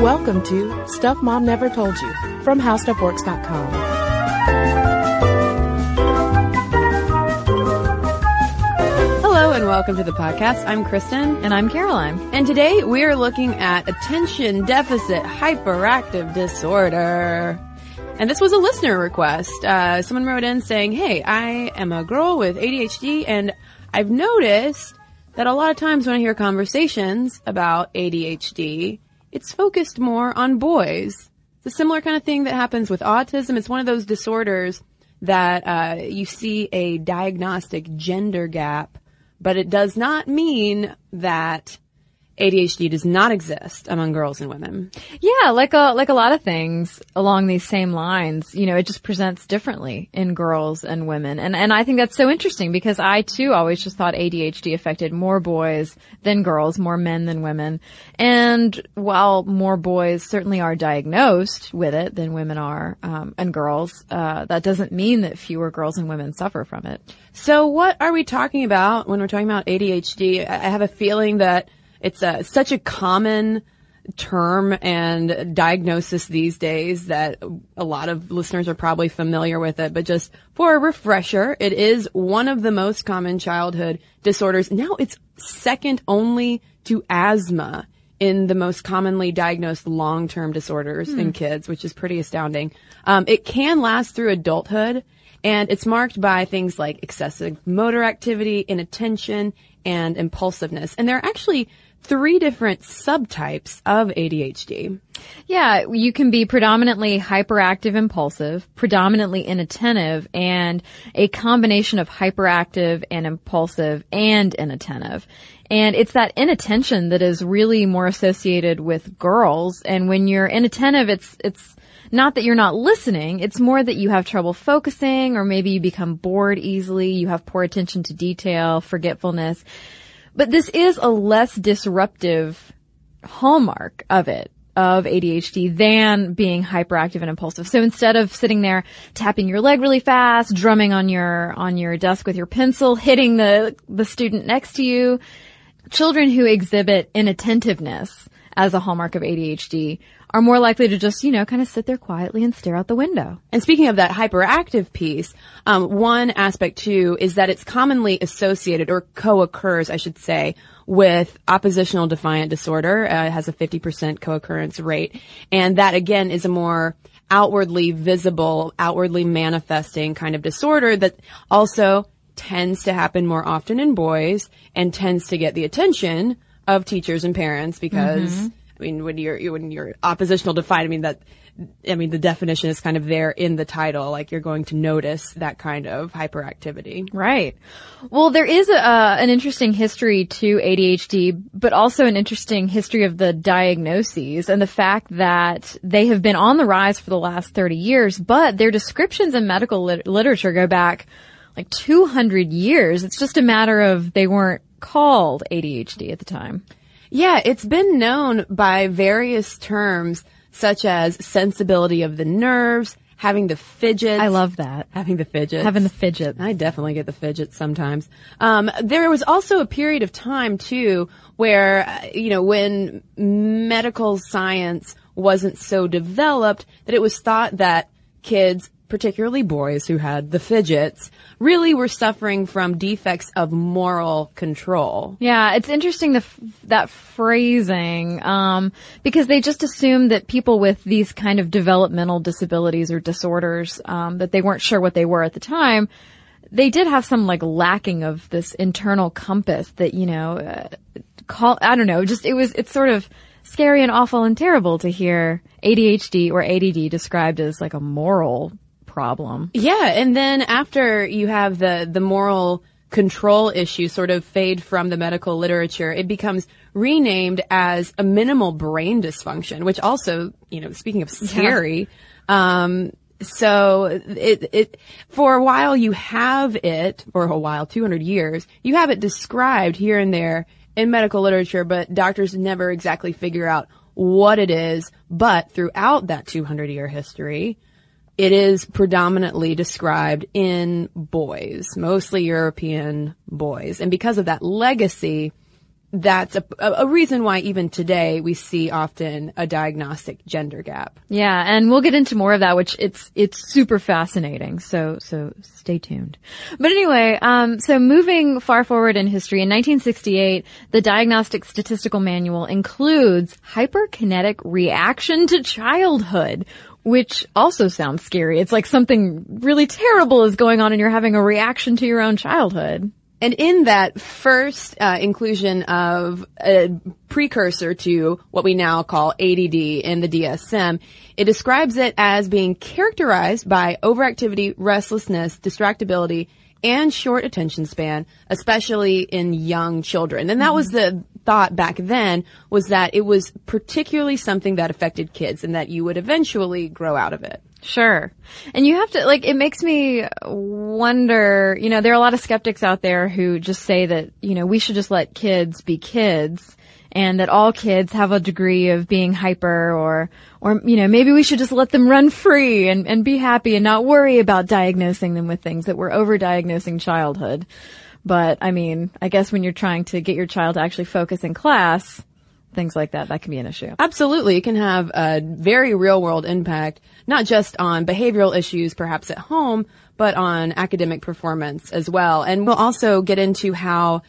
Welcome to Stuff Mom Never Told You from HowStuffWorks.com. Hello and welcome to the podcast. I'm Kristen. And I'm Caroline. And today we are looking at attention deficit hyperactive disorder. And this was a listener request. Uh, someone wrote in saying, Hey, I am a girl with ADHD and I've noticed that a lot of times when I hear conversations about ADHD, it's focused more on boys. It's a similar kind of thing that happens with autism. It's one of those disorders that uh, you see a diagnostic gender gap, but it does not mean that ADHD does not exist among girls and women. Yeah, like a like a lot of things along these same lines, you know, it just presents differently in girls and women. And and I think that's so interesting because I too always just thought ADHD affected more boys than girls, more men than women. And while more boys certainly are diagnosed with it than women are um, and girls, uh, that doesn't mean that fewer girls and women suffer from it. So what are we talking about when we're talking about ADHD? I have a feeling that it's a, such a common term and diagnosis these days that a lot of listeners are probably familiar with it. But just for a refresher, it is one of the most common childhood disorders. Now it's second only to asthma in the most commonly diagnosed long-term disorders in kids, which is pretty astounding. Um, it can last through adulthood. And it's marked by things like excessive motor activity, inattention, and impulsiveness. And there are actually three different subtypes of ADHD. Yeah, you can be predominantly hyperactive impulsive, predominantly inattentive, and a combination of hyperactive and impulsive and inattentive. And it's that inattention that is really more associated with girls. And when you're inattentive, it's, it's not that you're not listening, it's more that you have trouble focusing or maybe you become bored easily, you have poor attention to detail, forgetfulness. But this is a less disruptive hallmark of it, of ADHD than being hyperactive and impulsive. So instead of sitting there tapping your leg really fast, drumming on your, on your desk with your pencil, hitting the, the student next to you, children who exhibit inattentiveness as a hallmark of ADHD are more likely to just, you know, kind of sit there quietly and stare out the window. And speaking of that hyperactive piece, um, one aspect too is that it's commonly associated or co-occurs, I should say, with oppositional defiant disorder. Uh, it has a 50% co-occurrence rate. And that again is a more outwardly visible, outwardly manifesting kind of disorder that also tends to happen more often in boys and tends to get the attention of teachers and parents because Mm-hmm. I mean when you're when you're oppositional defiant I mean that I mean the definition is kind of there in the title like you're going to notice that kind of hyperactivity. Right. Well, there is a, uh, an interesting history to ADHD, but also an interesting history of the diagnoses and the fact that they have been on the rise for the last 30 years, but their descriptions in medical lit- literature go back like 200 years. It's just a matter of they weren't called ADHD at the time. Yeah, it's been known by various terms such as sensibility of the nerves, having the fidgets. I love that. Having the fidgets. Having the fidgets. I definitely get the fidgets sometimes. Um, there was also a period of time too where, uh, you know, when medical science wasn't so developed that it was thought that kids particularly boys who had the fidgets, really were suffering from defects of moral control. Yeah, it's interesting the, that phrasing, um, because they just assumed that people with these kind of developmental disabilities or disorders, um, that they weren't sure what they were at the time, they did have some like lacking of this internal compass that, you know, uh, call, I don't know, just it was, it's sort of, scary and awful and terrible to hear ADHD or ADD described as like a moral problem. Yeah, and then after you have the the moral control issue sort of fade from the medical literature, it becomes renamed as a minimal brain dysfunction, which also, you know, speaking of scary, yeah. um, so it, it, for a while you have it, for a while, 200 years, you have it described here and there in medical literature, but doctors never exactly figure out what it is. But throughout that 200 year history, it is predominantly described in boys, mostly European boys. And because of that legacy, that's a, a reason why even today we see often a diagnostic gender gap. Yeah, and we'll get into more of that, which it's it's super fascinating. So so stay tuned. But anyway, um, so moving far forward in history, in 1968, the Diagnostic Statistical Manual includes hyperkinetic reaction to childhood, which also sounds scary. It's like something really terrible is going on and you're having a reaction to your own childhood. And in that first uh, inclusion of a precursor to what we now call ADD in the DSM, it describes it as being characterized by overactivity, restlessness, distractibility, and short attention span, especially in young children. And that was the thought back then was that it was particularly something that affected kids and that you would eventually grow out of it. Sure. And you have to, like, it makes me wonder, you know, there are a lot of skeptics out there who just say that, you know, we should just let kids be kids and that all kids have a degree of being hyper or, or, you know, maybe we should just let them run free and, and be happy and not worry about diagnosing them with things that we're over-diagnosing childhood. But I mean, I guess when you're trying to get your child to actually focus in class, things like that, that can be an issue. Absolutely. It can have a very real world impact, not just on behavioral issues perhaps at home, but on academic performance as well. And we'll also get into how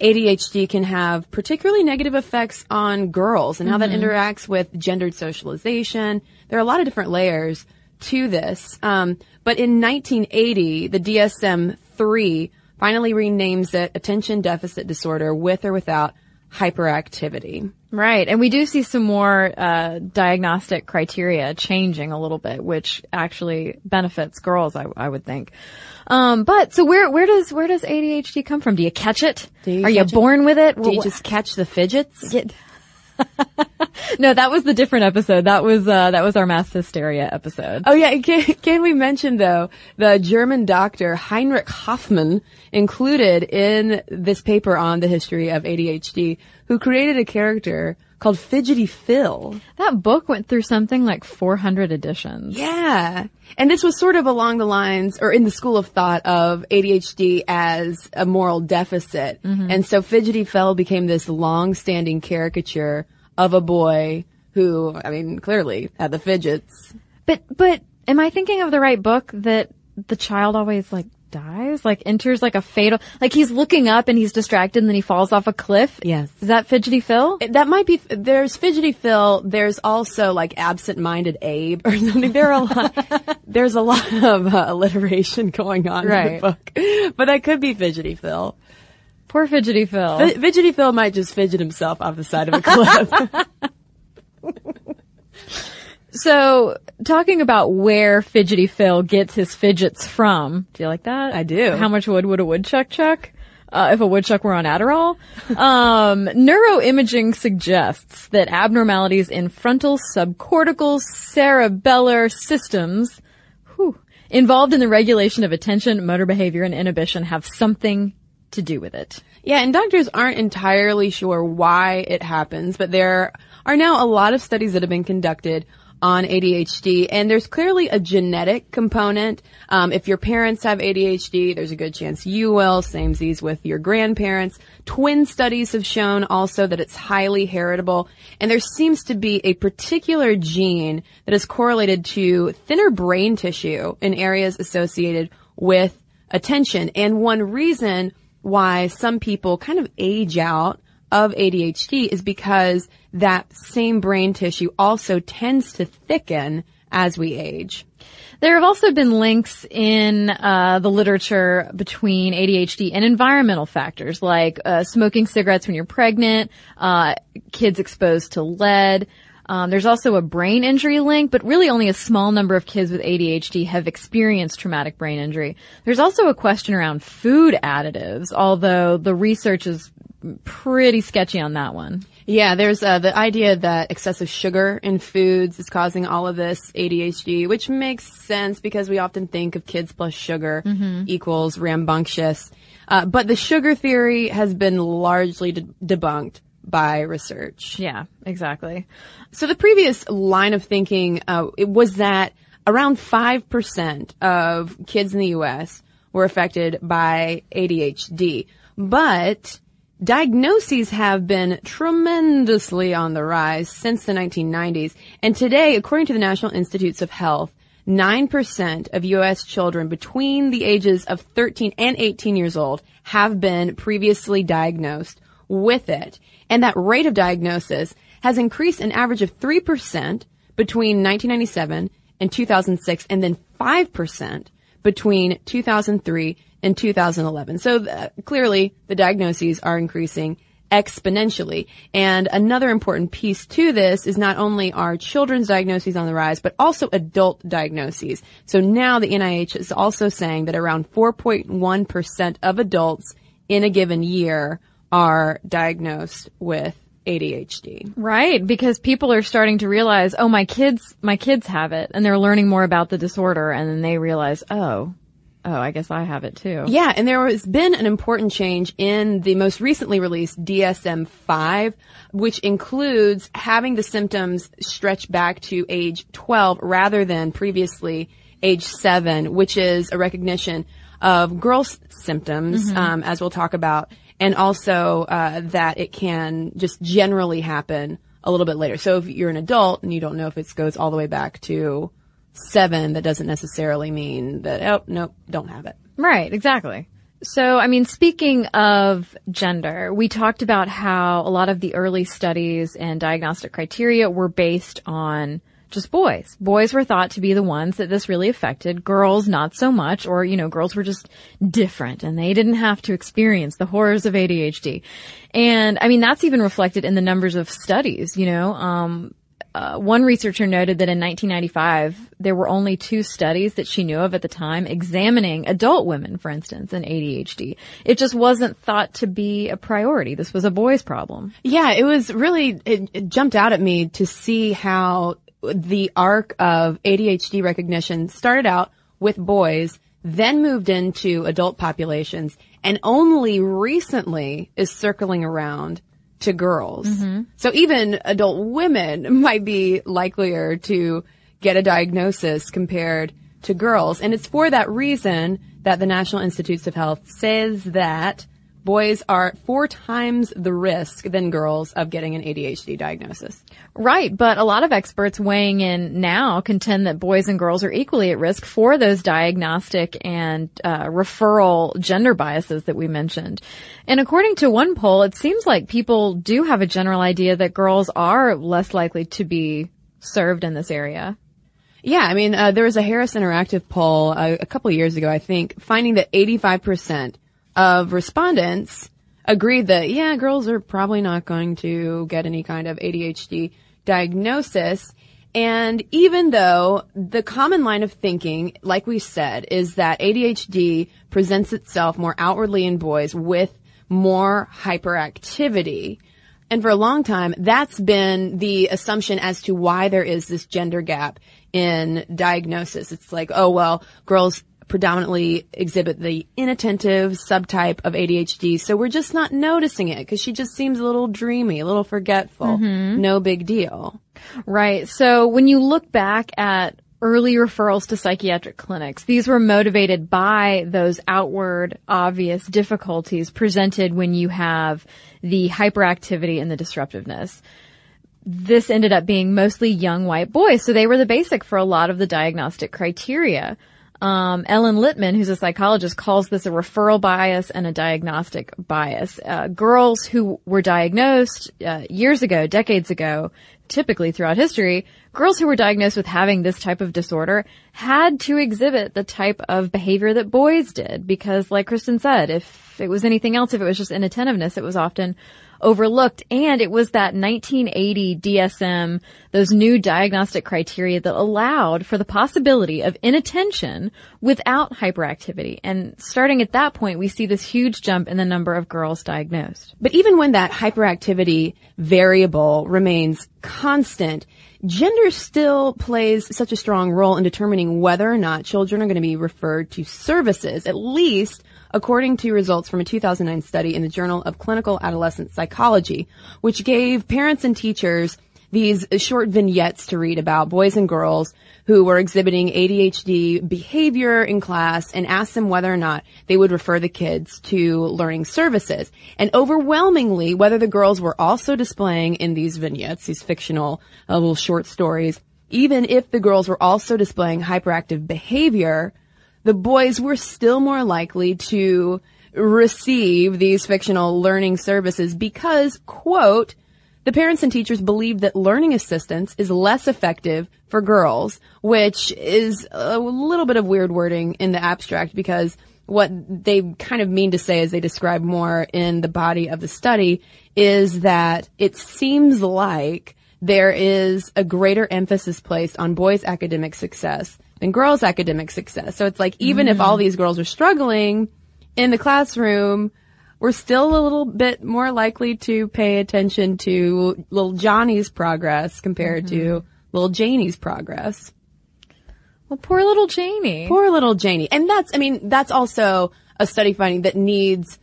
ADHD can have particularly negative effects on girls and how mm-hmm. that interacts with gendered socialization. There are a lot of different layers to this. Um, but in 1980, the DSM-3 finally renames it attention deficit disorder with or without hyperactivity. Right. And we do see some more uh, diagnostic criteria changing a little bit, which actually benefits girls, I, I would think. Um, but so where where does where does ADHD come from? Do you catch it? You Are you born with it? Do you just catch the fidgets? Get, no, that was the different episode. That was uh, that was our mass hysteria episode. Oh yeah, can, can we mention though the German doctor Heinrich Hoffmann included in this paper on the history of ADHD, who created a character called Fidgety Phil. That book went through something like 400 editions. Yeah. And this was sort of along the lines, or in the school of thought of ADHD as a moral deficit. Mm-hmm. And so Fidgety Phil became this long-standing caricature of a boy who, I mean, clearly had the fidgets. But, but am I thinking of the right book that the child always like dies? Like enters like a fatal, like he's looking up and he's distracted and then he falls off a cliff? Yes. Is that Fidgety Phil? That might be, there's Fidgety Phil, there's also like absent-minded Abe or something. There are a lot, there's a lot of uh, alliteration going on right. in the book. But that could be Fidgety Phil. Poor Fidgety Phil. F- Fidgety Phil might just fidget himself off the side of a cliff. So, talking about where Fidgety Phil gets his fidgets from. Do you like that? I do. How much wood would a woodchuck chuck? Uh, if a woodchuck were on Adderall. Um, neuroimaging suggests that abnormalities in frontal, subcortical, cerebellar systems whew, involved in the regulation of attention, motor behavior, and inhibition have something to do with it. Yeah, and doctors aren't entirely sure why it happens, but there are now a lot of studies that have been conducted on ADHD, and there's clearly a genetic component. Um, if your parents have ADHD, there's a good chance you will. Same these with your grandparents. Twin studies have shown also that it's highly heritable, and there seems to be a particular gene that is correlated to thinner brain tissue in areas associated with attention. And one reason why some people kind of age out of ADHD is because that same brain tissue also tends to thicken as we age. There have also been links in uh, the literature between ADHD and environmental factors like uh, smoking cigarettes when you're pregnant, uh, kids exposed to lead. Um, there's also a brain injury link, but really only a small number of kids with ADHD have experienced traumatic brain injury. There's also a question around food additives, although the research is pretty sketchy on that one. Yeah, there's uh, the idea that excessive sugar in foods is causing all of this ADHD, which makes sense because we often think of kids plus sugar Mhm. equals rambunctious. Uh, but the sugar theory has been largely de- debunked by research. Yeah, exactly. So the previous line of thinking uh, was that around five percent of kids in the U.S. were affected by ADHD, but diagnoses have been tremendously on the rise since the 1990s, and today, according to the National Institutes of Health. 9% of U.S. children between the ages of 13 and 18 years old have been previously diagnosed with it. And that rate of diagnosis has increased an average of 3% between 1997 and 2006 and then 5% between 2003 and 2011. So uh, clearly the diagnoses are increasing exponentially. And another important piece to this is not only are children's diagnoses on the rise, but also adult diagnoses. So now the NIH is also saying that around 4.1% of adults in a given year are diagnosed with ADHD. Right, because people are starting to realize, oh, my kids, my kids have it, and they're learning more about the disorder, and then they realize, oh, oh, I guess I have it too. Yeah, and there has been an important change in the most recently released DSM-5, which includes having the symptoms stretch back to age 12 rather than previously age 7, which is a recognition of girls' symptoms, Mhm. um, as we'll talk about, and also uh, that it can just generally happen a little bit later. So if you're an adult and you don't know if it goes all the way back to seven, that doesn't necessarily mean that, oh, nope, don't have it. Right, exactly. So, I mean, speaking of gender, we talked about how a lot of the early studies and diagnostic criteria were based on just boys. Boys were thought to be the ones that this really affected. Girls, not so much, or, you know, girls were just different and they didn't have to experience the horrors of ADHD. And, I mean, that's even reflected in the numbers of studies, you know, um, uh, one researcher noted that in 1995, there were only two studies that she knew of at the time examining adult women, for instance, and ADHD. It just wasn't thought to be a priority. This was a boys' problem. Yeah, it was really, it, it jumped out at me to see how the arc of ADHD recognition started out with boys, then moved into adult populations, and only recently is circling around to girls. Mm-hmm. So even adult women might be likelier to get a diagnosis compared to girls. And it's for that reason that the National Institutes of Health says that boys are four times the risk than girls of getting an ADHD diagnosis. Right, but a lot of experts weighing in now contend that boys and girls are equally at risk for those diagnostic and uh, referral gender biases that we mentioned. And according to one poll, it seems like people do have a general idea that girls are less likely to be served in this area. Yeah, I mean, uh, there was a Harris Interactive poll uh, a couple years ago, I think, finding that 85% of respondents agreed that, yeah, girls are probably not going to get any kind of ADHD diagnosis. And even though the common line of thinking, like we said, is that ADHD presents itself more outwardly in boys with more hyperactivity, and for a long time, that's been the assumption as to why there is this gender gap in diagnosis. It's like, oh well, girls predominantly exhibit the inattentive subtype of ADHD. So we're just not noticing it because she just seems a little dreamy, a little forgetful. Mhm. No big deal. Right. So when you look back at early referrals to psychiatric clinics, these were motivated by those outward obvious difficulties presented when you have the hyperactivity and the disruptiveness. This ended up being mostly young white boys, so they were the basic for a lot of the diagnostic criteria. Um, Ellen Littman, who's a psychologist, calls this a referral bias and a diagnostic bias. Uh, girls who were diagnosed uh, years ago, decades ago, typically throughout history, girls who were diagnosed with having this type of disorder had to exhibit the type of behavior that boys did because, like Kristen said, if it was anything else, if it was just inattentiveness, it was often overlooked. And it was that 1980 DSM, those new diagnostic criteria that allowed for the possibility of inattention without hyperactivity. And starting at that point, we see this huge jump in the number of girls diagnosed. But even when that hyperactivity variable remains constant, gender still plays such a strong role in determining whether or not children are going to be referred to services, at least according to results from a 2009 study in the Journal of Clinical Adolescent Psychology, which gave parents and teachers these short vignettes to read about boys and girls who were exhibiting ADHD behavior in class and asked them whether or not they would refer the kids to learning services. And overwhelmingly, whether the girls were also displaying in these vignettes, these fictional uh, little short stories, even if the girls were also displaying hyperactive behavior, the boys were still more likely to receive these fictional learning services because, quote, the parents and teachers believe that learning assistance is less effective for girls, which is a little bit of weird wording in the abstract because what they kind of mean to say as they describe more in the body of the study is that it seems like there is a greater emphasis placed on boys' academic success than girls' academic success. So it's like even if Mm. all these girls are struggling in the classroom, we're still a little bit more likely to pay attention to little Johnny's progress compared to little Janie's progress. Well, poor little Janie. Poor little Janie. And that's, I mean, that's also a study finding that needs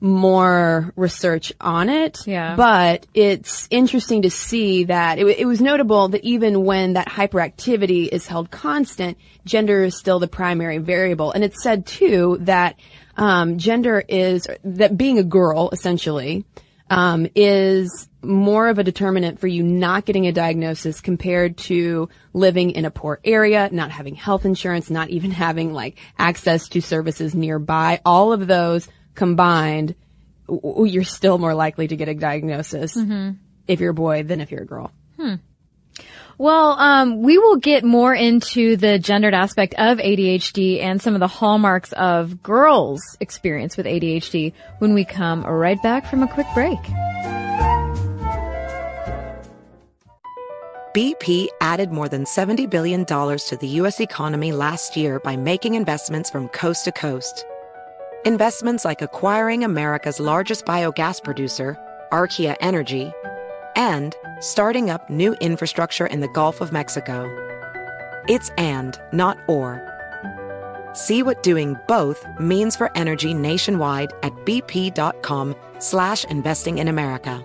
more research on it. Yeah. But it's interesting to see that it, it was notable that even when that hyperactivity is held constant, gender is still the primary variable. And it's said too that um, gender is that being a girl essentially um, is more of a determinant for you not getting a diagnosis compared to living in a poor area, not having health insurance, not even having like access to services nearby. All of those combined, w- w- you're still more likely to get a diagnosis Mhm. if you're a boy than if you're a girl. Hmm. Well, um, we will get more into the gendered aspect of ADHD and some of the hallmarks of girls' experience with ADHD when we come right back from a quick break. BP added more than $70 billion to the U.S. economy last year by making investments from coast to coast. Investments like acquiring America's largest biogas producer, Archaea Energy, and starting up new infrastructure in the Gulf of Mexico. It's and, not or. See what doing both means for energy nationwide at bp.com slash investing in America.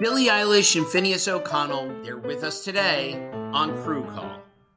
Billie Eilish and Finneas O'Connell, they're with us today on Crew Call.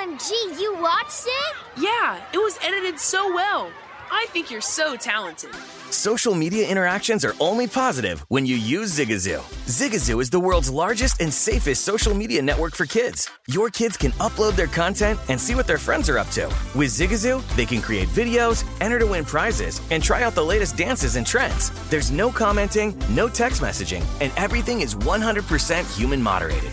OMG, you watched it? Yeah, it was edited so well. I think you're so talented. Social media interactions are only positive when you use Zigazoo. Zigazoo is the world's largest and safest social media network for kids. Your kids can upload their content and see what their friends are up to. With Zigazoo, they can create videos, enter to win prizes, and try out the latest dances and trends. There's no commenting, no text messaging, and everything is 100% human moderated.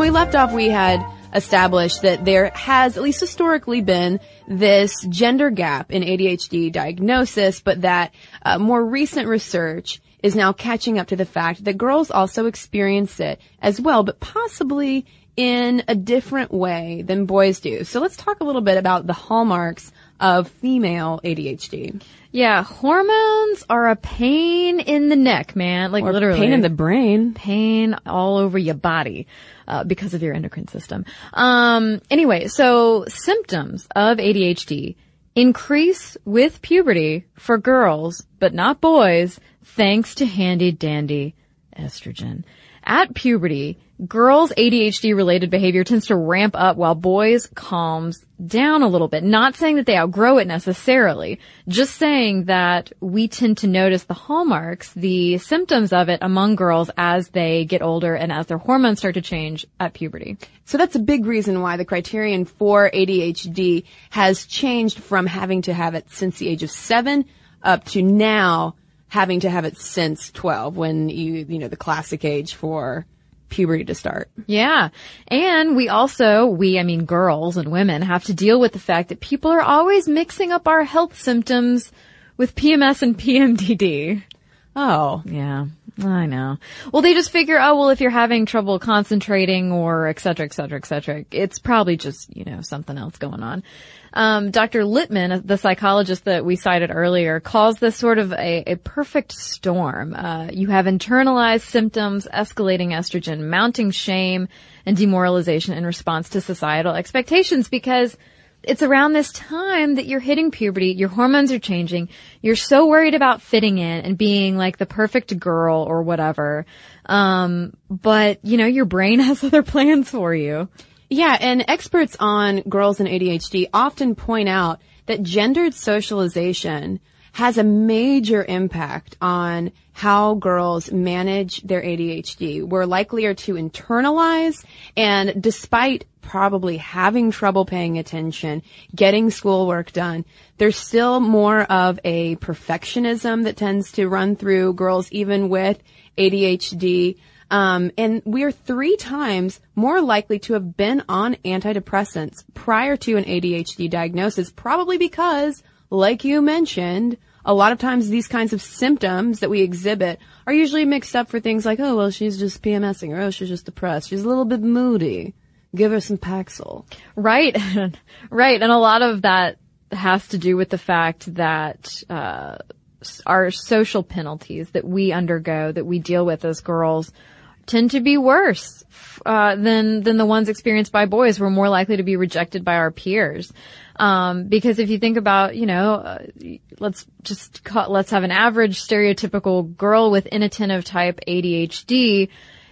we left off, we had established that there has, at least historically, been this gender gap in ADHD diagnosis, but that uh, more recent research is now catching up to the fact that girls also experience it as well, but possibly in a different way than boys do. So let's talk a little bit about the hallmarks of female ADHD. Yeah, hormones are a pain in the neck, man. Like Or literally. pain in the brain. Pain all over your body. Uh, because of your endocrine system. Um, anyway, so symptoms of ADHD increase with puberty for girls, but not boys, thanks to handy dandy estrogen. At puberty, girls' ADHD related behavior tends to ramp up while boys calms down a little bit. Not saying that they outgrow it necessarily, just saying that we tend to notice the hallmarks, the symptoms of it among girls as they get older and as their hormones start to change at puberty. So that's a big reason why the criterion for ADHD has changed from having to have it since the age of seven up to now having to have it since 12 when you, you know, the classic age for puberty to start. Yeah. And we also, we, I mean girls and women have to deal with the fact that people are always mixing up our health symptoms with PMS and PMDD. Oh. Yeah. I know. Well, they just figure, oh, well, if you're having trouble concentrating or et cetera, et cetera, et cetera, it's probably just, you know, something else going on. Um, Dr. Littman, the psychologist that we cited earlier, calls this sort of a, a perfect storm. Uh, you have internalized symptoms, escalating estrogen, mounting shame, and demoralization in response to societal expectations because it's around this time that you're hitting puberty, your hormones are changing, you're so worried about fitting in and being like the perfect girl or whatever. Um, but you know, your brain has other plans for you. Yeah, and experts on girls and ADHD often point out that gendered socialization has a major impact on how girls manage their ADHD. We're likelier to internalize and despite probably having trouble paying attention, getting schoolwork done, there's still more of a perfectionism that tends to run through girls even with ADHD. Um, and we're three times more likely to have been on antidepressants prior to an ADHD diagnosis, probably because, like you mentioned, a lot of times these kinds of symptoms that we exhibit are usually mixed up for things like, oh, well, she's just PMSing, or oh, she's just depressed, she's a little bit moody. Give her some Paxil. Right. right. And a lot of that has to do with the fact that, uh, our social penalties that we undergo, that we deal with as girls, tend to be worse uh, than than the ones experienced by boys. We're more likely to be rejected by our peers. Um, because if you think about, you know, uh, let's just let's have an average stereotypical girl with inattentive type ADHD.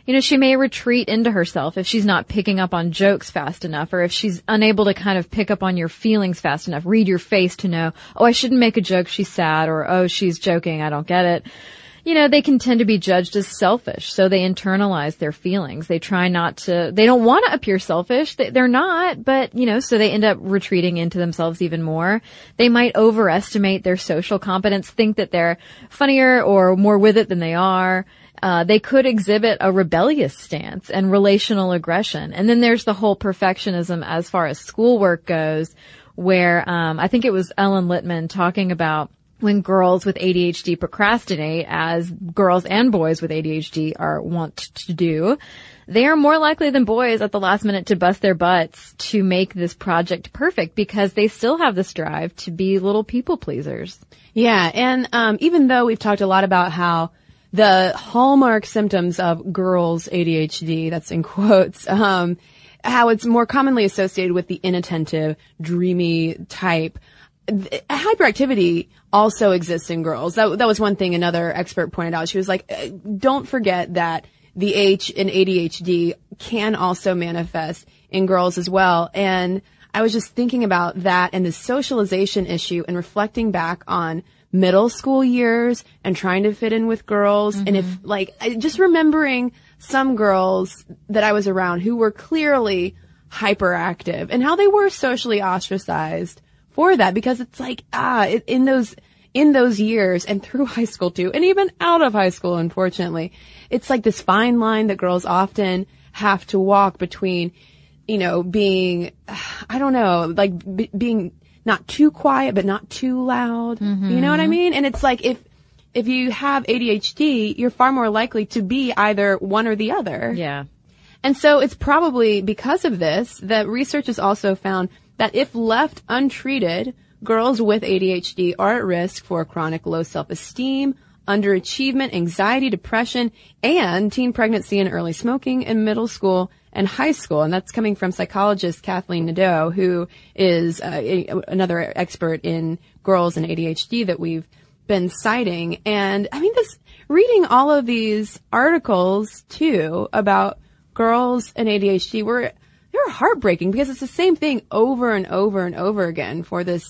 You know, she may retreat into herself if she's not picking up on jokes fast enough, or if she's unable to kind of pick up on your feelings fast enough, read your face to know, oh, I shouldn't make a joke, she's sad, or oh, she's joking, I don't get it you know, they can tend to be judged as selfish. So they internalize their feelings. They try not to, they don't want to appear selfish. They, they're not, but, you know, so they end up retreating into themselves even more. They might overestimate their social competence, think that they're funnier or more with it than they are. Uh, they could exhibit a rebellious stance and relational aggression. And then there's the whole perfectionism as far as schoolwork goes, where, um, I think it was Ellen Littman talking about when girls with ADHD procrastinate, as girls and boys with ADHD are wont to do, they are more likely than boys at the last minute to bust their butts to make this project perfect because they still have this drive to be little people pleasers. Yeah, and um, even though we've talked a lot about how the hallmark symptoms of girls' ADHD, that's in quotes, um, how it's more commonly associated with the inattentive, dreamy type hyperactivity also exists in girls. That, that was one thing another expert pointed out. She was like, uh, don't forget that the H in ADHD can also manifest in girls as well. And I was just thinking about that and the socialization issue and reflecting back on middle school years and trying to fit in with girls. And if like, just remembering some girls that I was around who were clearly hyperactive and how they were socially ostracized for that because it's like, ah, in those, in those years and through high school too, and even out of high school, unfortunately, it's like this fine line that girls often have to walk between, you know, being, I don't know, like b- being not too quiet, but not too loud. You know what I mean? And it's like if, if you have ADHD, you're far more likely to be either one or the other. Yeah. And so it's probably because of this that research has also found that if left untreated, girls with ADHD are at risk for chronic low self-esteem, underachievement, anxiety, depression, and teen pregnancy and early smoking in middle school and high school. And that's coming from psychologist Kathleen Nadeau, who is uh, a- another expert in girls and ADHD that we've been citing. And I mean, this reading all of these articles too about girls and ADHD were they're heartbreaking because it's the same thing over and over and over again for this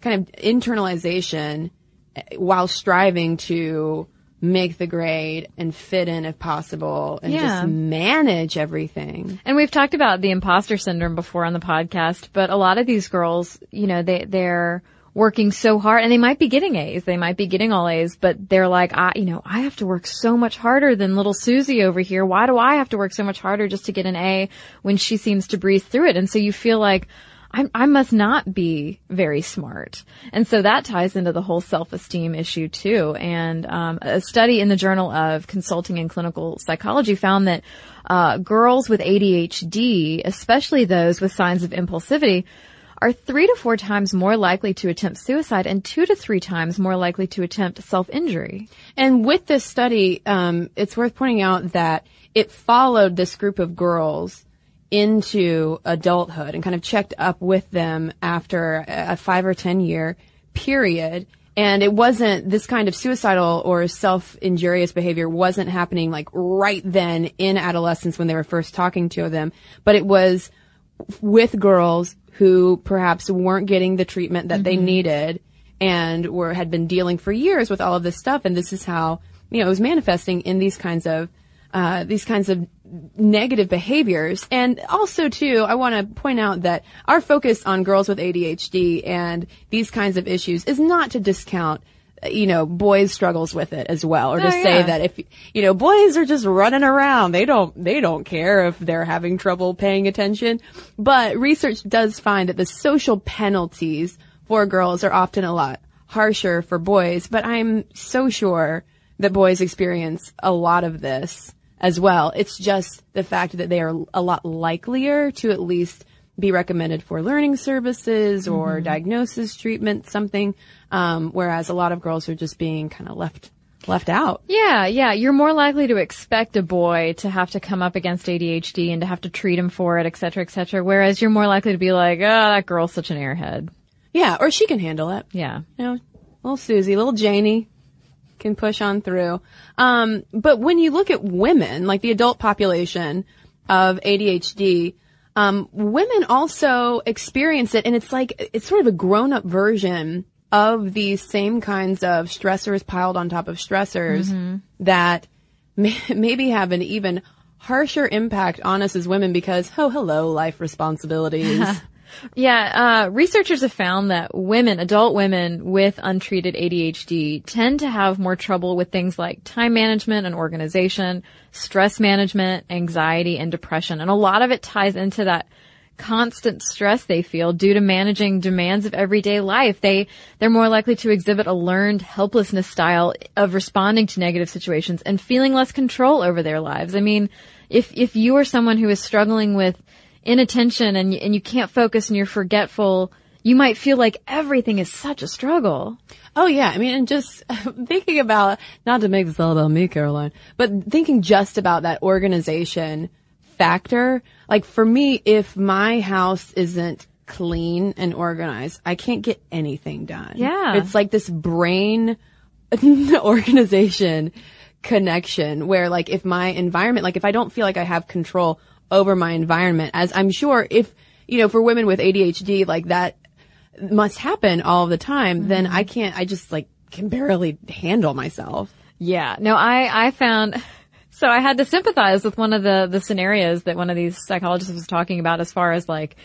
kind of internalization eh, while striving to make the grade and fit in if possible and Yeah. just manage everything. And we've talked about the imposter syndrome before on the podcast, but a lot of these girls, you know, they, they're working so hard and they might be getting A's. They might be getting all A's, but they're like, I, you know, I have to work so much harder than little Susie over here. Why do I have to work so much harder just to get an A when she seems to breeze through it? And so you feel like, I, I must not be very smart. And so that ties into the whole self-esteem issue too. And um, a study in the Journal of Consulting and Clinical Psychology found that uh, girls with ADHD, especially those with signs of impulsivity, are three to four times more likely to attempt suicide and two to three times more likely to attempt self-injury. And with this study, um, it's worth pointing out that it followed this group of girls into adulthood and kind of checked up with them after a five or ten year period. And it wasn't this kind of suicidal or self-injurious behavior wasn't happening like right then in adolescence when they were first talking to them, but it was with girls who perhaps weren't getting the treatment that they needed and were had been dealing for years with all of this stuff. And this is how you know it was manifesting in these kinds of uh, these kinds of negative behaviors. And also too I want to point out that our focus on girls with ADHD and these kinds of issues is not to discount you know boys struggles with it as well. Or to Oh, say that if you know boys are just running around they don't they don't care if they're having trouble paying attention. But research does find that the social penalties for girls are often a lot harsher for boys. But i'm so sure that boys experience a lot of this as well. It's just the fact that they are a lot likelier to at least be recommended for learning services or diagnosis treatment something um, whereas a lot of girls are just being kind of left left out Yeah, yeah. You're more likely to expect a boy to have to come up against ADHD and to have to treat him for it, et cetera, et cetera. Whereas you're more likely to be like, oh, that girl's such an airhead. Yeah, or she can handle it. Yeah. You know, little Susie, little Janie can push on through. Um, but when you look at women, like the adult population of ADHD, um, women also experience it and it's like, it's sort of a grown up version of these same kinds of stressors piled on top of stressors Mhm. that may, maybe have an even harsher impact on us as women because, oh, hello, life responsibilities. Yeah, uh, researchers have found that women, adult women with untreated ADHD tend to have more trouble with things like time management and organization, stress management, anxiety, and depression. And a lot of it ties into that constant stress they feel due to managing demands of everyday life. They, they're more likely to exhibit a learned helplessness style of responding to negative situations and feeling less control over their lives. I mean, if, if you are someone who is struggling with inattention and, and you can't focus and you're forgetful, you might feel like everything is such a struggle. Oh yeah, I mean, and just thinking about, not to make this all about me, Caroline, but thinking just about that organization factor, like for me, if my house isn't clean and organized, I can't get anything done. Yeah. It's like this brain organization connection where like if my environment, like if I don't feel like I have control over my environment, as I'm sure if you know, for women with ADHD, like that must happen all the time, then I can't, I just like can barely handle myself. Yeah. No, I, I found, so I had to sympathize with one of the, the scenarios that one of these psychologists was talking about as far as like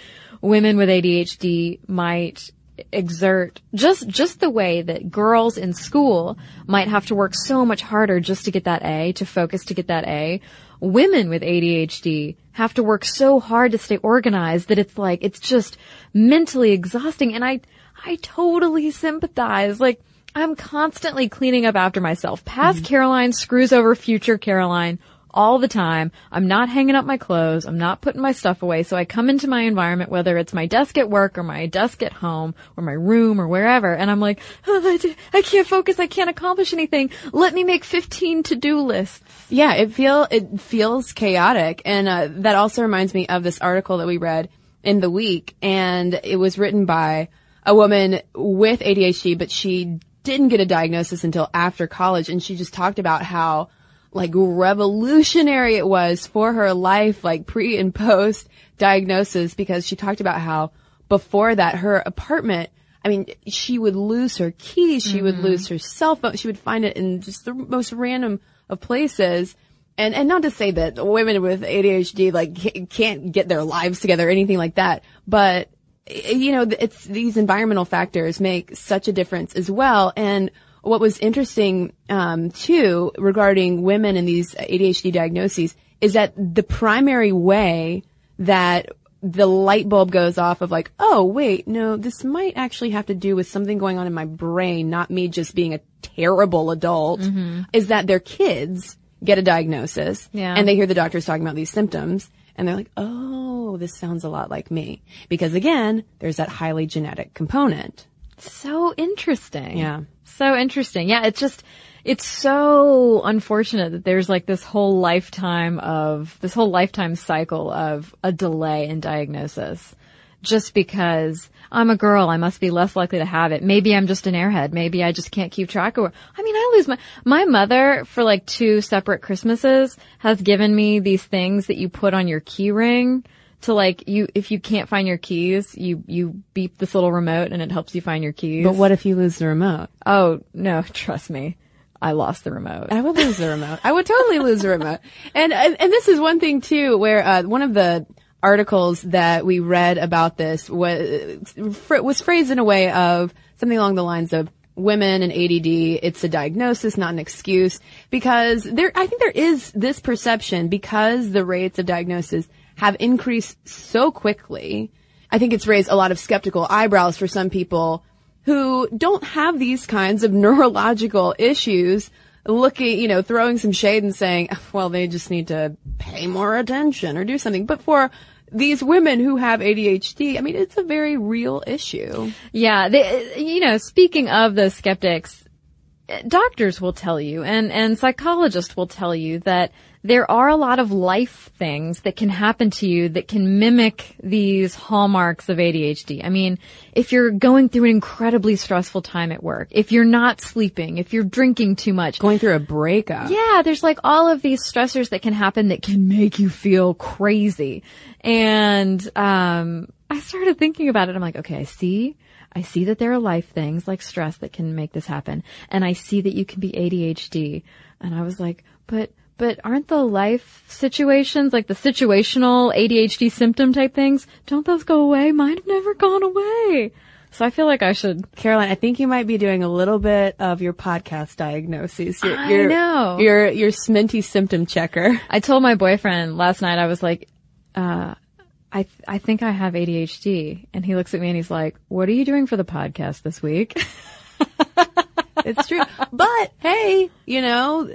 women with ADHD might exert just, just the way that girls in school might have to work so much harder just to get that A, to focus to get that A. Women with ADHD have to work so hard to stay organized that it's like, it's just mentally exhausting. And I, I totally sympathize. Like, I'm constantly cleaning up after myself. Past mm-hmm. Caroline screws over future Caroline all the time. I'm not hanging up my clothes. I'm not putting my stuff away. So I come into my environment, whether it's my desk at work or my desk at home or my room or wherever, and I'm like, oh, I can't focus. I can't accomplish anything. Let me make 15 to-do lists. Yeah, it feel it feels chaotic, and uh, that also reminds me of this article that we read in the week, and it was written by a woman with ADHD, but she didn't get a diagnosis until after college, and she just talked about how like revolutionary it was for her life, like pre and post diagnosis, because she talked about how before that her apartment. I mean, she would lose her keys, she would Mhm. lose her cell phone, she would find it in just the most random of places. And, and not to say that women with ADHD like can't get their lives together or anything like that, but you know, it's these environmental factors make such a difference as well. And what was interesting, um, too, regarding women and these ADHD diagnoses is that the primary way that the light bulb goes off of like, oh wait, no, this might actually have to do with something going on in my brain, not me just being a terrible adult, Mhm. is that their kids get a diagnosis Yeah. and they hear the doctors talking about these symptoms and they're like, oh, this sounds a lot like me. Because again, there's that highly genetic component. So interesting. Yeah. So interesting. Yeah, it's just, it's so unfortunate that there's like this whole lifetime of, this whole lifetime cycle of a delay in diagnosis. Just because I'm a girl, I must be less likely to have it. Maybe I'm just an airhead. Maybe I just can't keep track of. I mean, I lose my, my mother for like two separate Christmases has given me these things that you put on your key ring to like you, if you can't find your keys, you, you beep this little remote and it helps you find your keys. But what if you lose the remote? Oh, no, trust me. I lost the remote. I would lose the remote. I would totally lose the remote. And, and and this is one thing too, where uh, one of the articles that we read about this was was phrased in a way of something along the lines of women and ADD. It's a diagnosis, not an excuse, because there. I think there is this perception because the rates of diagnosis have increased so quickly. I think it's raised a lot of skeptical eyebrows for some people who don't have these kinds of neurological issues looking, you know, throwing some shade and saying, oh, well, they just need to pay more attention or do something. But for these women who have ADHD, I mean, it's a very real issue. Yeah, they, you know, speaking of those skeptics, doctors will tell you and, and psychologists will tell you that there are a lot of life things that can happen to you that can mimic these hallmarks of ADHD. I mean, if you're going through an incredibly stressful time at work, if you're not sleeping, if you're drinking too much, going through a breakup. Yeah, there's like all of these stressors that can happen that can make you feel crazy. And, um, I started thinking about it. I'm like, okay, I see. I see that there are life things like stress that can make this happen. And I see that you can be ADHD. And I was like, but, but aren't the life situations, like the situational ADHD symptom type things, don't those go away? Mine have never gone away. So I feel like I should. Caroline, I think you might be doing a little bit of your podcast diagnoses. Your, I your, know. Your, your Sminty symptom checker. I told my boyfriend last night, I was like, uh, I, th- I think I have ADHD. And he looks at me and he's like, what are you doing for the podcast this week? it's true. But hey, you know,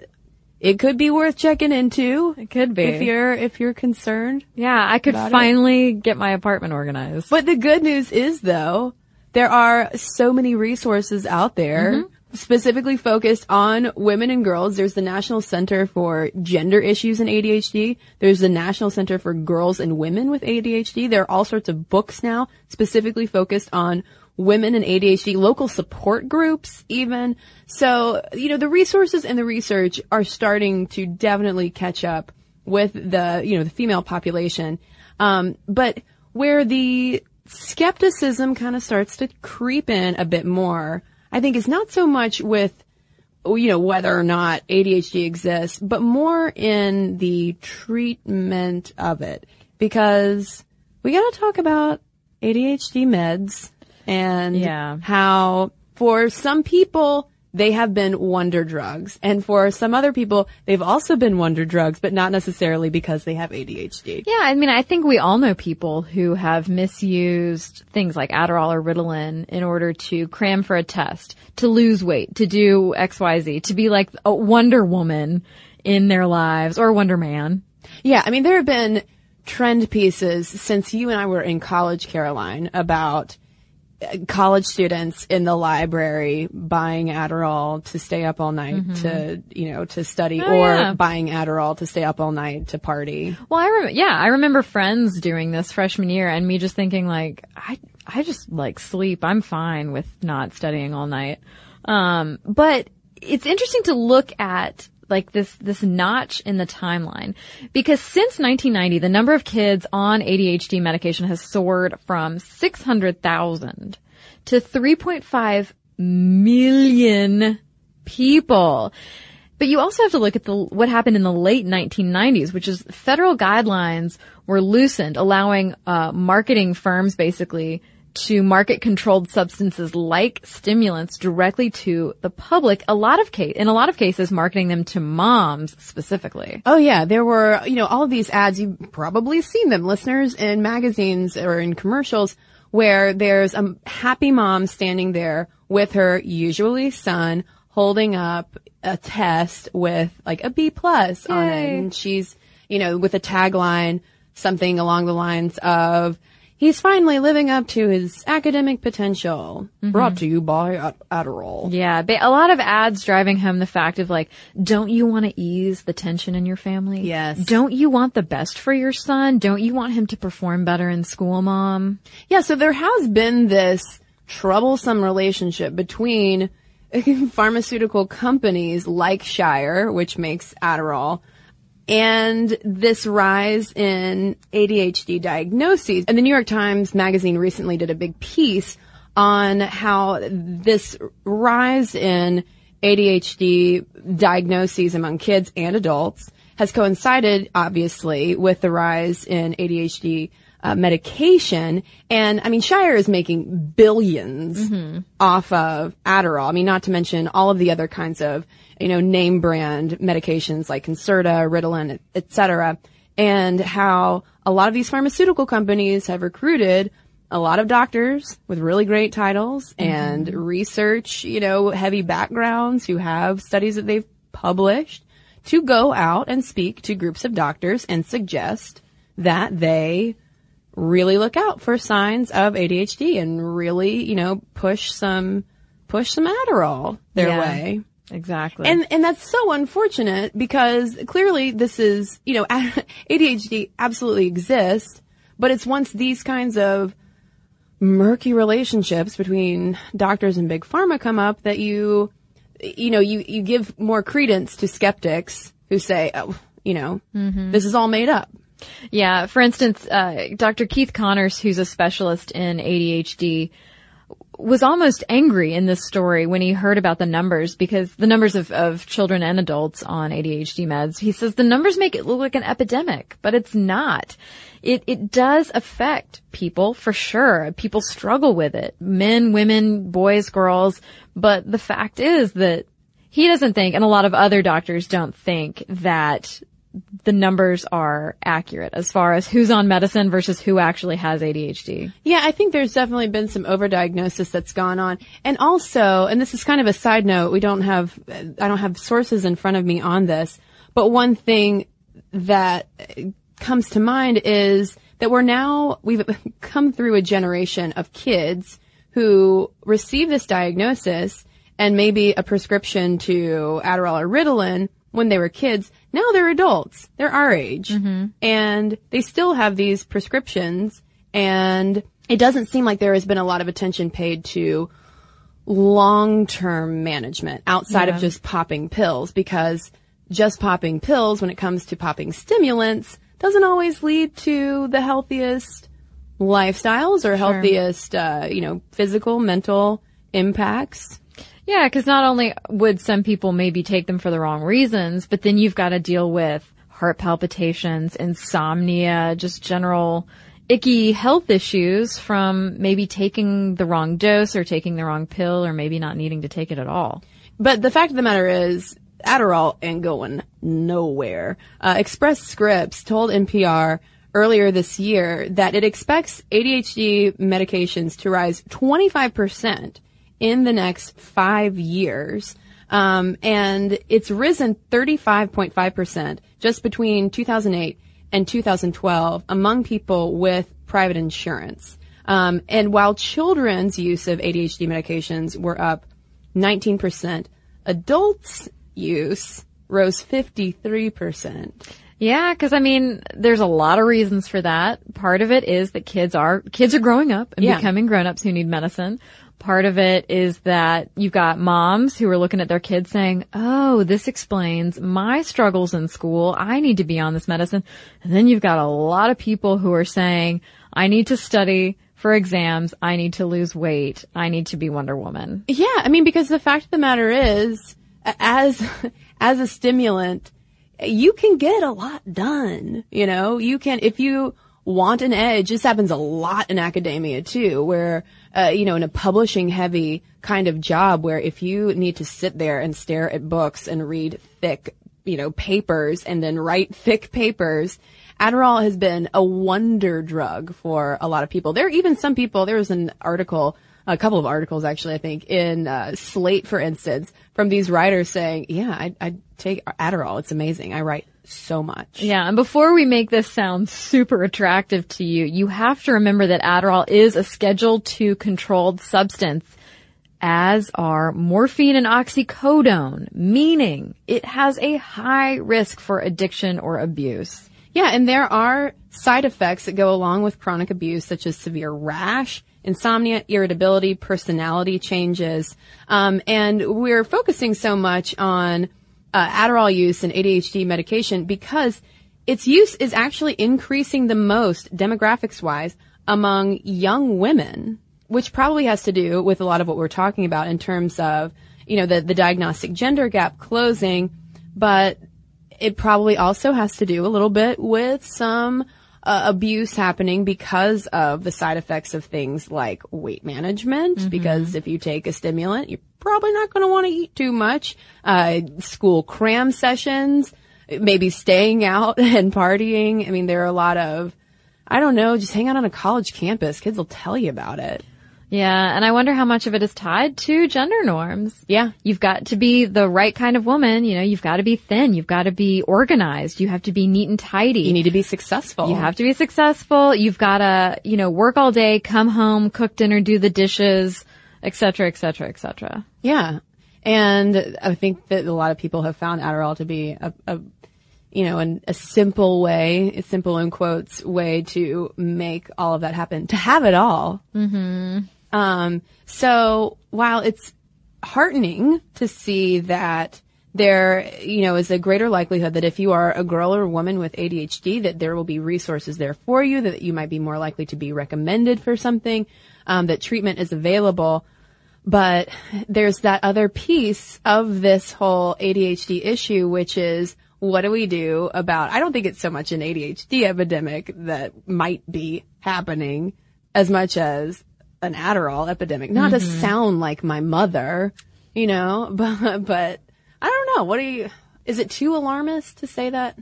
it could be worth checking into. It could be. If you're, if you're concerned. Yeah, I could about it. finally get my apartment organized. But the good news is though, there are so many resources out there Mm-hmm. specifically focused on women and girls. There's the National Center for Gender Issues in ADHD. There's the National Center for Girls and Women with ADHD. There are all sorts of books now specifically focused on women and ADHD, local support groups even. So, you know, the resources and the research are starting to definitely catch up with the, you know, the female population. Um, but where the skepticism kind of starts to creep in a bit more, I think is not so much with, you know, whether or not ADHD exists, but more in the treatment of it. Because we gotta talk about ADHD meds and Yeah. how for some people, they have been wonder drugs. And for some other people, they've also been wonder drugs, but not necessarily because they have ADHD. Yeah, I mean, I think we all know people who have misused things like Adderall or Ritalin in order to cram for a test, to lose weight, to do XYZ, to be like a Wonder Woman in their lives or Wonder Man. Yeah, I mean, there have been trend pieces since you and I were in college, Caroline, about college students in the library buying Adderall to stay up all night Mhm. to, you know, to study Oh, or yeah. buying Adderall to stay up all night to party. Well, I remember, yeah, I remember friends doing this freshman year and me just thinking like, I, I just like sleep. I'm fine with not studying all night. Um, but it's interesting to look at like this, this notch in the timeline because since 1990, the number of kids on ADHD medication has soared from 600,000 to 3.5 million people. But you also have to look at the what happened in the late 1990s, which is federal guidelines were loosened, allowing uh, marketing firms basically to market controlled substances like stimulants directly to the public. A lot of case, in a lot of cases, marketing them to moms specifically. Oh yeah, there were, you know, all of these ads, you've probably seen them, listeners, in magazines or in commercials where there's a happy mom standing there with her usually son holding up a test with like a B plus on it. And she's, you know, with a tagline, something along the lines of, he's finally living up to his academic potential. Mm-hmm. Brought to you by Ad- Adderall. Yeah, a lot of ads driving home the fact of like, don't you want to ease the tension in your family? Yes. Don't you want the best for your son? Don't you want him to perform better in school, mom? Yeah, so there has been this troublesome relationship between pharmaceutical companies like Shire, which makes Adderall, and this rise in ADHD diagnoses. And the New York Times Magazine recently did a big piece on how this rise in ADHD diagnoses among kids and adults has coincided, obviously, with the rise in ADHD uh, medication. And I mean, Shire is making 1000000000s off of Adderall. I mean, not to mention all of the other kinds of, you know, name brand medications like Concerta, Ritalin, et cetera. And how a lot of these pharmaceutical companies have recruited a lot of doctors with really great titles mm-hmm. and research, you know, heavy backgrounds who have studies that they've published to go out and speak to groups of doctors and suggest that they really look out for signs of ADHD and really, you know, push some, push some Adderall their Yeah, way. Exactly. And, and that's so unfortunate because clearly this is, you know, ADHD absolutely exists, but it's once these kinds of murky relationships between doctors and big pharma come up that you, you know, you, you give more credence to skeptics who say, oh, you know, Mhm. this is all made up. Yeah, for instance, uh, Dr. Keith Conners, who's a specialist in ADHD, was almost angry in this story when he heard about the numbers because the numbers of, of children and adults on ADHD meds. He says the numbers make it look like an epidemic, but it's not. It, it does affect people for sure. People struggle with it. Men, women, boys, girls. But the fact is that he doesn't think, and a lot of other doctors don't think that the numbers are accurate as far as who's on medicine versus who actually has ADHD. Yeah, I think there's definitely been some overdiagnosis that's gone on. And also, and this is kind of a side note, we don't have, I don't have sources in front of me on this, but one thing that comes to mind is that we're now, we've come through a generation of kids who receive this diagnosis and maybe a prescription to Adderall or Ritalin when they were kids. Now they're adults. They're our age. And they still have these prescriptions and it doesn't seem like there has been a lot of attention paid to long-term management outside Yeah. of just popping pills because just popping pills when it comes to popping stimulants doesn't always lead to the healthiest lifestyles or healthiest, uh, you know, physical, mental impacts. Yeah, because not only would some people maybe take them for the wrong reasons, but then you've got to deal with heart palpitations, insomnia, just general icky health issues from maybe taking the wrong dose or taking the wrong pill or maybe not needing to take it at all. But the fact of the matter is, Adderall ain't going nowhere. Uh, Express Scripts told NPR earlier this year that it expects ADHD medications to rise 25% in the next five years. Um, and it's risen 35.5% just between 2008 and 2012 among people with private insurance. Um, and while children's use of ADHD medications were up 19%, adults' use rose 53%. Yeah, because I mean, there's a lot of reasons for that. Part of it is that kids are kids are growing up and Yeah. becoming grown-ups who need medicine. Part of it is that you've got moms who are looking at their kids saying, "Oh, this explains my struggles in school. I need to be on this medicine." And then you've got a lot of people who are saying, "I need to study for exams. I need to lose weight. I need to be Wonder Woman." Yeah, I mean, because the fact of the matter is, as as a stimulant, you can get a lot done. You know, you can if you want an edge. This happens a lot in academia too, where uh, you know, in a publishing heavy kind of job, where if you need to sit there and stare at books and read thick, you know, papers and then write thick papers. Adderall has been a wonder drug for a lot of people. There are even some people, there was an article a couple of articles actually, I think, in uh, Slate, for instance, from these writers saying, "Yeah, I, I take Adderall. It's amazing. I write so much." Yeah, and before we make this sound super attractive to you, you have to remember that Adderall is a Schedule II controlled substance, as are morphine and oxycodone, meaning it has a high risk for addiction or abuse. Yeah, and there are side effects that go along with chronic abuse, such as severe rash, insomnia, irritability, personality changes. Um, and we're focusing so much on uh, Adderall use and ADHD medication because its use is actually increasing the most demographics wise among young women, which probably has to do with a lot of what we're talking about in terms of, you know, the, the diagnostic gender gap closing, but it probably also has to do a little bit with some uh, abuse happening because of the side effects of things like weight management. Because if you take a stimulant, you're probably not going to want to eat too much. Uh, school cram sessions, maybe staying out and partying. I mean, there are a lot of, I don't know, just hang out on a college campus. Kids will tell you about it. Yeah, and I wonder how much of it is tied to gender norms. Yeah. You've got to be the right kind of woman, you know, you've got to be thin, you've got to be organized, you have to be neat and tidy. You need to be successful. You have to be successful, you've got to, you know, work all day, come home, cook dinner, do the dishes, et cetera, et cetera, et cetera. Yeah. And I think that a lot of people have found Adderall to be a, a you know, an, a simple way, a simple in quotes way to make all of that happen, to have it all. Mm-hmm. Um, so while it's heartening to see that there, you know, is a greater likelihood that if you are a girl or a woman with ADHD, that there will be resources there for you, that you might be more likely to be recommended for something, um, that treatment is available. But there's that other piece of this whole ADHD issue, which is what do we do about, I don't think it's so much an ADHD epidemic that might be happening as much as an Adderall epidemic. Not to Mhm. sound like my mother, you know, but, but I don't know. What do you, is it too alarmist to say that?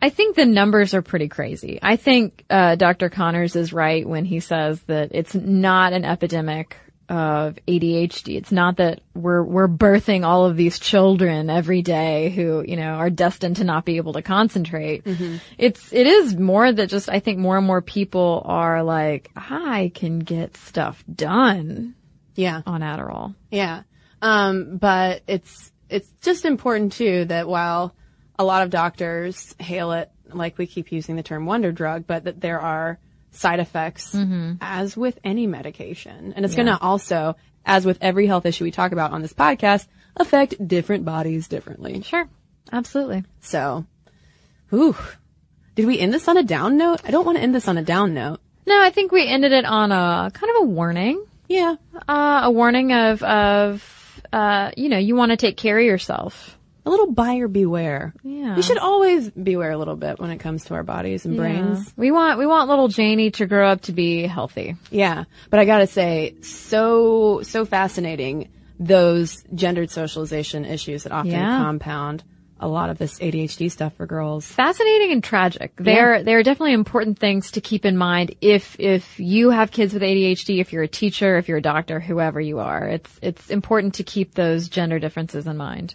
I think the numbers are pretty crazy. I think uh, Dr. Conners is right when he says that it's not an epidemic of ADHD. It's not that we're we're birthing all of these children every day who you know are destined to not be able to concentrate. It's it is more that just I think more and more people are like I can get stuff done. Yeah, on Adderall. Yeah. Um, but it's, it's just important too that while a lot of doctors hail it, like we keep using the term wonder drug, but that there are side effects as with any medication. And it's Yeah. going to also, as with every health issue we talk about on this podcast, affect different bodies differently. Sure. Absolutely. So, whew. Did we end this on a down note? I don't want to end this on a down note. No, I think we ended it on a kind of a warning. Yeah. Uh, a warning of, of, uh, you know, you want to take care of yourself. A little buyer beware. Yeah. We should always beware a little bit when it comes to our bodies and brains. We want, we want little Janie to grow up to be healthy. Yeah. But I gotta say, so, so fascinating, those gendered socialization issues that often Yeah. compound a lot of this ADHD stuff for girls. Fascinating and tragic. They're, they're definitely important things to keep in mind if, if you have kids with ADHD, if you're a teacher, if you're a doctor, whoever you are. It's, it's important to keep those gender differences in mind.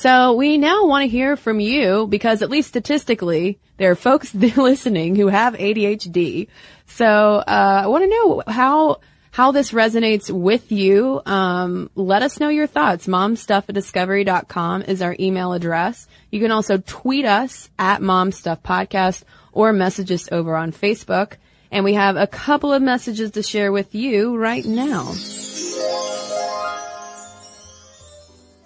So we now want to hear from you because at least statistically, there are folks listening who have ADHD. So uh, I want to know how how this resonates with you. Um, let us know your thoughts. Momstuff is our email address. You can also tweet us at momstuffpodcast or message us over on Facebook. And we have a couple of messages to share with you right now.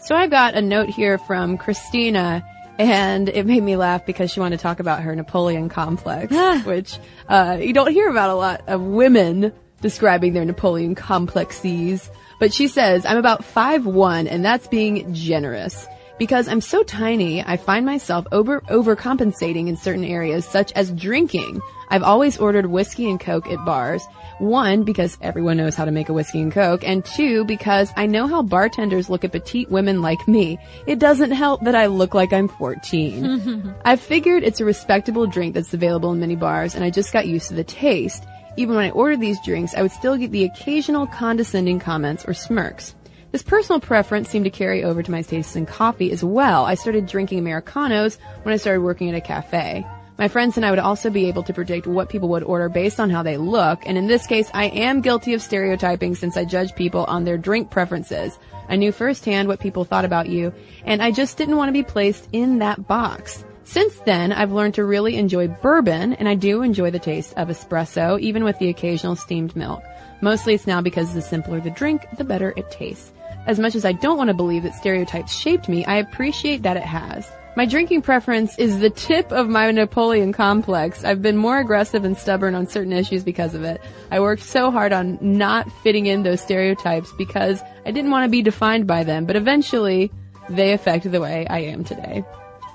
So I got a note here from Christina and it made me laugh because she wanted to talk about her Napoleon complex, which uh, you don't hear about a lot of women describing their Napoleon complexes. But she says, I'm about 5'1 and that's being generous. Because I'm so tiny, I find myself over overcompensating in certain areas, such as drinking. I've always ordered whiskey and coke at bars. One, because everyone knows how to make a whiskey and coke, and two, because I know how bartenders look at petite women like me. It doesn't help that I look like I'm 14. I figured it's a respectable drink that's available in many bars, and I just got used to the taste. Even when I ordered these drinks, I would still get the occasional condescending comments or smirks. This personal preference seemed to carry over to my tastes in coffee as well. I started drinking Americanos when I started working at a cafe. My friends and I would also be able to predict what people would order based on how they look, and in this case, I am guilty of stereotyping since I judge people on their drink preferences. I knew firsthand what people thought about you, and I just didn't want to be placed in that box. Since then, I've learned to really enjoy bourbon, and I do enjoy the taste of espresso, even with the occasional steamed milk. Mostly it's now because the simpler the drink, the better it tastes. As much as I don't want to believe that stereotypes shaped me, I appreciate that it has. My drinking preference is the tip of my Napoleon complex. I've been more aggressive and stubborn on certain issues because of it. I worked so hard on not fitting in those stereotypes because I didn't want to be defined by them, but eventually they affect the way I am today.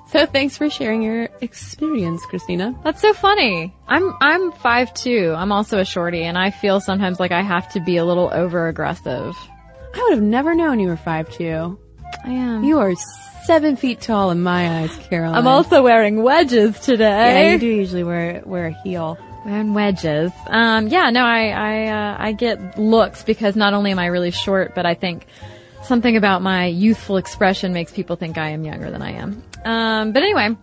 So thanks for sharing your experience, Christina. That's so funny. I'm I'm five two. I'm also a shorty, and I feel sometimes like I have to be a little over aggressive. I would have never known you were five two. I am. You are seven feet tall in my eyes, Caroline. I'm also wearing wedges today. Yeah, you do usually wear wear a heel. Wearing wedges. Um, yeah, no, I I uh, I get looks because not only am I really short, but I think something about my youthful expression makes people think I am younger than I am. Um, but anyway.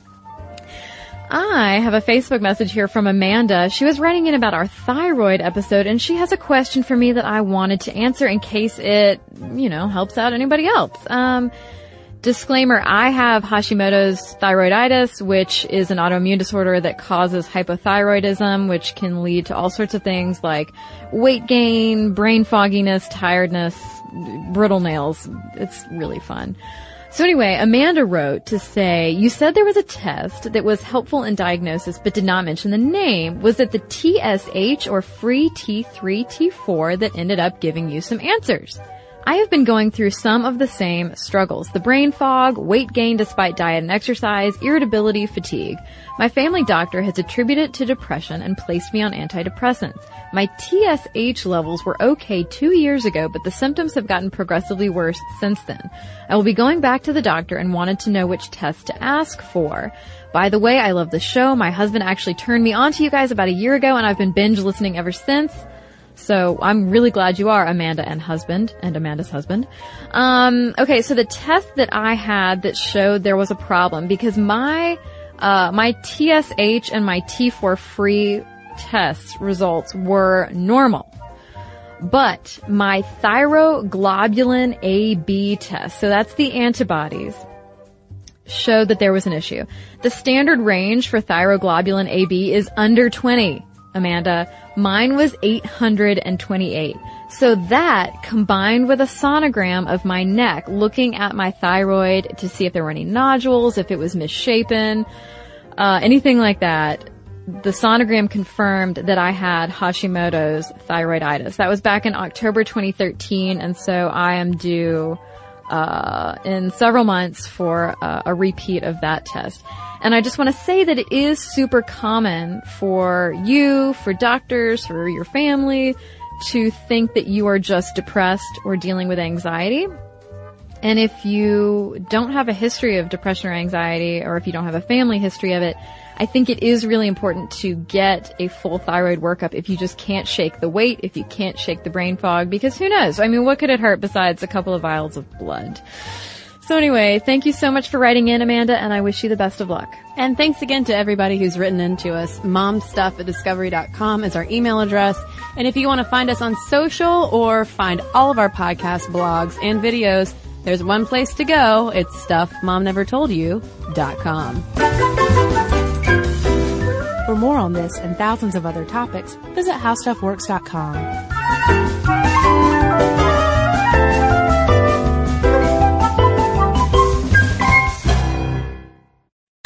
I have a Facebook message here from Amanda. She was writing in about our thyroid episode and she has a question for me that I wanted to answer in case it, you know, helps out anybody else. Um, disclaimer, I have Hashimoto's thyroiditis, which is an autoimmune disorder that causes hypothyroidism, which can lead to all sorts of things like weight gain, brain fogginess, tiredness, brittle nails. It's really fun. So anyway, Amanda wrote to say, you said there was a test that was helpful in diagnosis but did not mention the name. Was it the TSH or free T3 T4 that ended up giving you some answers? I have been going through some of the same struggles. The brain fog, weight gain despite diet and exercise, irritability, fatigue. My family doctor has attributed it to depression and placed me on antidepressants. My TSH levels were okay two years ago, but the symptoms have gotten progressively worse since then. I will be going back to the doctor and wanted to know which test to ask for. By the way, I love the show. My husband actually turned me on to you guys about a year ago and I've been binge listening ever since. So I'm really glad you are Amanda and husband and Amanda's husband. Um, okay, so the test that I had that showed there was a problem because my uh, my TSH and my T4 free test results were normal. But my thyroglobulin AB test, so that's the antibodies, showed that there was an issue. The standard range for thyroglobulin AB is under 20. Amanda. Mine was 828. So that combined with a sonogram of my neck, looking at my thyroid to see if there were any nodules, if it was misshapen, uh, anything like that, the sonogram confirmed that I had Hashimoto's thyroiditis. That was back in October 2013, and so I am due uh, in several months for uh, a repeat of that test. And I just want to say that it is super common for you, for doctors, for your family to think that you are just depressed or dealing with anxiety. And if you don't have a history of depression or anxiety, or if you don't have a family history of it, I think it is really important to get a full thyroid workup if you just can't shake the weight, if you can't shake the brain fog, because who knows? I mean, what could it hurt besides a couple of vials of blood? So anyway, thank you so much for writing in, Amanda, and I wish you the best of luck. And thanks again to everybody who's written in to us. Momstuff at discovery.com is our email address. And if you want to find us on social or find all of our podcast blogs and videos, there's one place to go. It's stuffmomnevertoldyou.com. For more on this and thousands of other topics, visit howstuffworks.com.